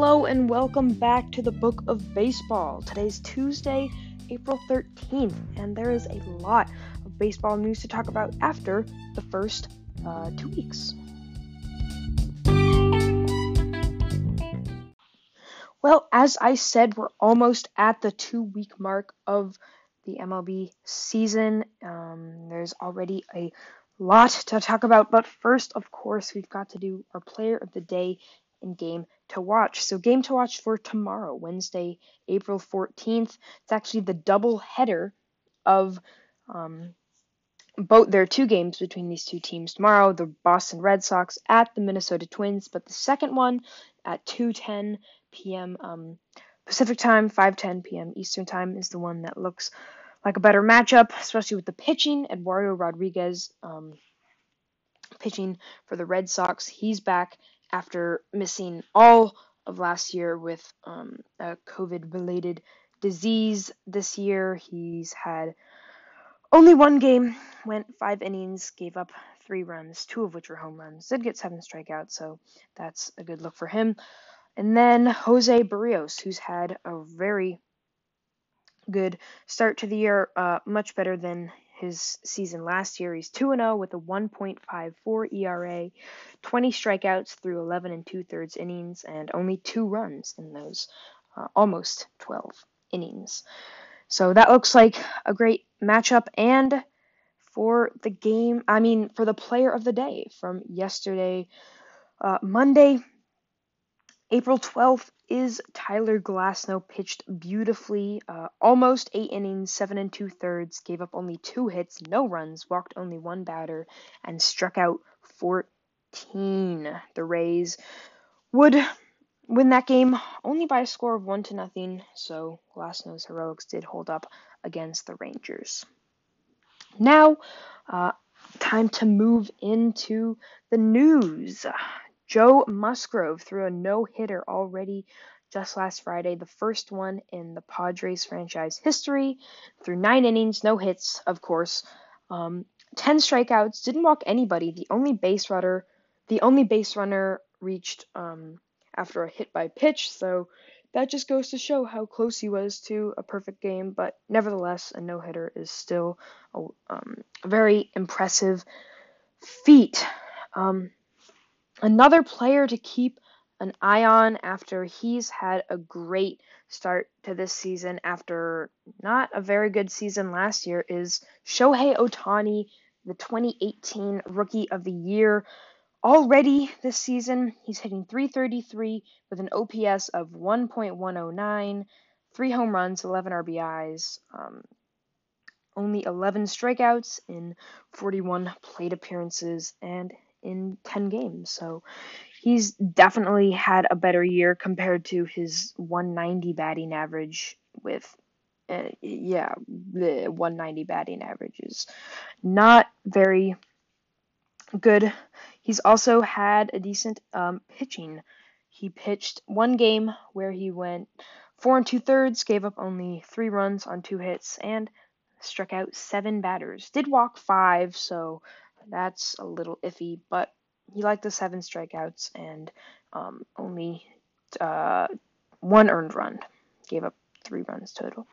Hello and welcome back to the Book of Baseball. Today's Tuesday, April 13th, and there is a lot of baseball news to talk about after the first uh, two weeks. Well, as I said, we're almost at the two week mark of the MLB season. Um, there's already a lot to talk about, but first, of course, we've got to do our player of the day and game to watch. So, game to watch for tomorrow, Wednesday, April 14th. It's actually the double header of um, both. There are two games between these two teams tomorrow. The Boston Red Sox at the Minnesota Twins, but the second one at 2:10 p.m. Um, Pacific time, 5:10 p.m. Eastern time is the one that looks like a better matchup, especially with the pitching. Eduardo Rodriguez um, pitching for the Red Sox. He's back after missing all of last year with um, a COVID related disease this year. He's had only one game, went five innings, gave up three runs, two of which were home runs. Did get seven strikeouts, so that's a good look for him. And then Jose Berrios, who's had a very good start to the year, uh, much better than his season last year. He's 2 0 with a 1.54 ERA, 20 strikeouts through 11 and two thirds innings, and only two runs in those uh, almost 12 innings. So that looks like a great matchup. And for the game, I mean, for the player of the day from yesterday, uh, Monday, April 12th is Tyler Glasnow pitched beautifully, uh, almost eight innings, seven and two thirds, gave up only two hits, no runs, walked only one batter, and struck out 14. The Rays would win that game only by a score of one to nothing, so Glasnow's heroics did hold up against the Rangers. Now, uh, time to move into the news. Joe Musgrove threw a no hitter already just last Friday, the first one in the Padres franchise history. Through nine innings, no hits, of course, um, ten strikeouts, didn't walk anybody. The only base runner, the only base runner reached um, after a hit by pitch. So that just goes to show how close he was to a perfect game. But nevertheless, a no hitter is still a, um, a very impressive feat. Um, Another player to keep an eye on after he's had a great start to this season after not a very good season last year is Shohei Ohtani, the 2018 Rookie of the Year. Already this season, he's hitting 333 with an OPS of 1.109, three home runs, 11 RBIs, um, only 11 strikeouts in 41 plate appearances, and in 10 games. So he's definitely had a better year compared to his 190 batting average with uh, yeah, the 190 batting average is not very good. He's also had a decent um, pitching. He pitched one game where he went four and two thirds, gave up only three runs on two hits, and struck out seven batters. Did walk five, so that's a little iffy, but he liked the seven strikeouts and um, only uh, one earned run. Gave up three runs total.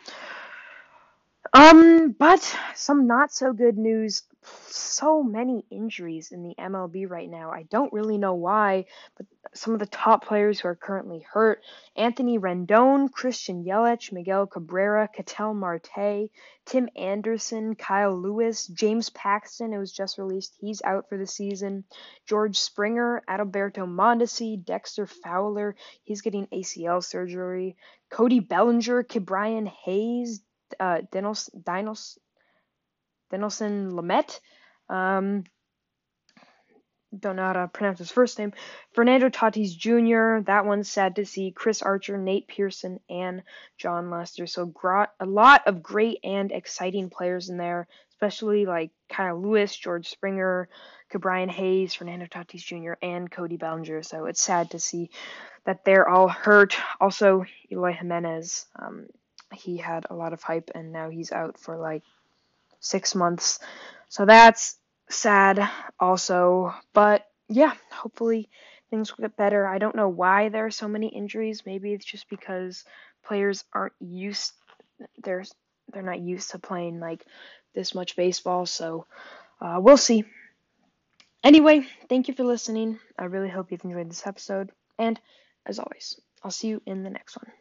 Um, but some not so good news. So many injuries in the MLB right now. I don't really know why, but some of the top players who are currently hurt Anthony Rendon, Christian Yelich, Miguel Cabrera, Ketel Marte, Tim Anderson, Kyle Lewis, James Paxton, it was just released. He's out for the season. George Springer, Adalberto Mondesi, Dexter Fowler, he's getting ACL surgery. Cody Bellinger, Ke'Bryan Hayes, uh, Dinos, Dinos, Dinelson Lamet. Um, don't know how to pronounce his first name. Fernando Tatis Jr. That one's sad to see. Chris Archer, Nate Pearson, and Jon Lester. So a lot of great and exciting players in there, especially like Kyle Lewis, George Springer, Ke'Bryan Hayes, Fernando Tatis Jr., and Cody Bellinger. So it's sad to see that they're all hurt. Also, Eloy Jimenez. Um, he had a lot of hype and now he's out for like six months. So that's sad also. But yeah, hopefully things will get better. I don't know why there are so many injuries. Maybe it's just because players aren't used they're they're not used to playing like this much baseball, so uh, we'll see. Anyway, thank you for listening. I really hope you've enjoyed this episode, and as always, I'll see you in the next one.